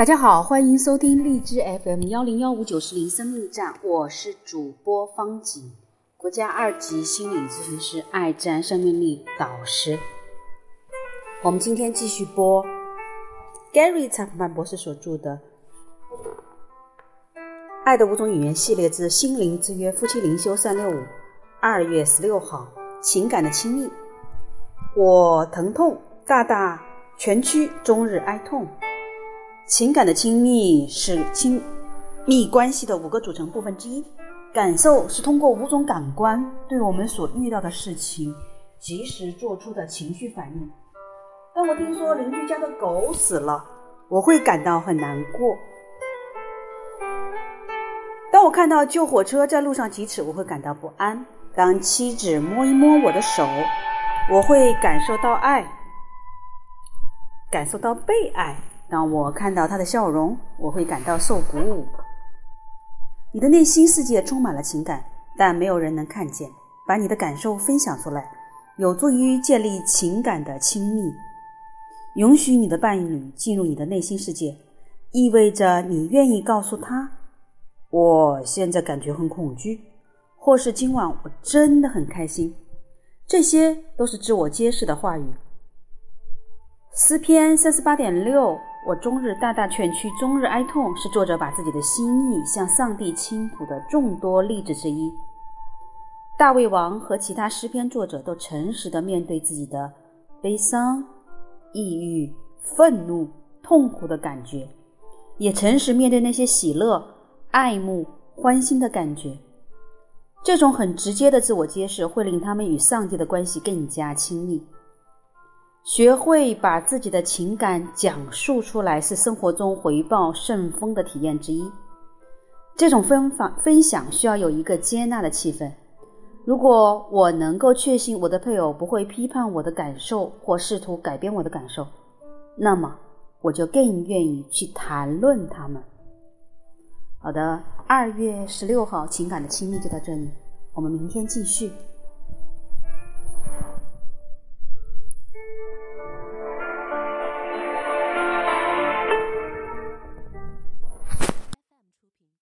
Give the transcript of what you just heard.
大家好，欢迎收听荔枝 FM 幺零幺五九四零生命站，我是主播方景，国家二级心理咨询师，爱自然生命力导师。我们今天继续播 Gary 查普曼博士所著的《爱的五种语言》系列之心灵之约夫妻灵修三六五，二月十六号，情感的亲密。我疼痛，大大蜷曲，终日哀痛。情感的亲密是亲密关系的五个组成部分之一。感受是通过五种感官对我们所遇到的事情及时做出的情绪反应。当我听说邻居家的狗死了，我会感到很难过；当我看到救火车在路上疾驰，我会感到不安；当妻子摸一摸我的手，我会感受到爱，感受到被爱。当我看到他的笑容，我会感到受鼓舞。你的内心世界充满了情感，但没有人能看见。把你的感受分享出来，有助于建立情感的亲密。允许你的伴侣进入你的内心世界，意味着你愿意告诉他：“我现在感觉很恐惧，或是今晚我真的很开心。”这些都是自我揭示的话语。诗篇三十八点六。我终日大大蜷曲，终日哀痛，是作者把自己的心意向上帝倾吐的众多例子之一。大卫王和其他诗篇作者都诚实的面对自己的悲伤、抑郁、愤怒、痛苦的感觉，也诚实面对那些喜乐、爱慕、欢欣的感觉。这种很直接的自我揭示，会令他们与上帝的关系更加亲密。学会把自己的情感讲述出来，是生活中回报顺丰的体验之一。这种分法分享需要有一个接纳的气氛。如果我能够确信我的配偶不会批判我的感受或试图改变我的感受，那么我就更愿意去谈论他们。好的，二月十六号情感的亲密就到这里，我们明天继续。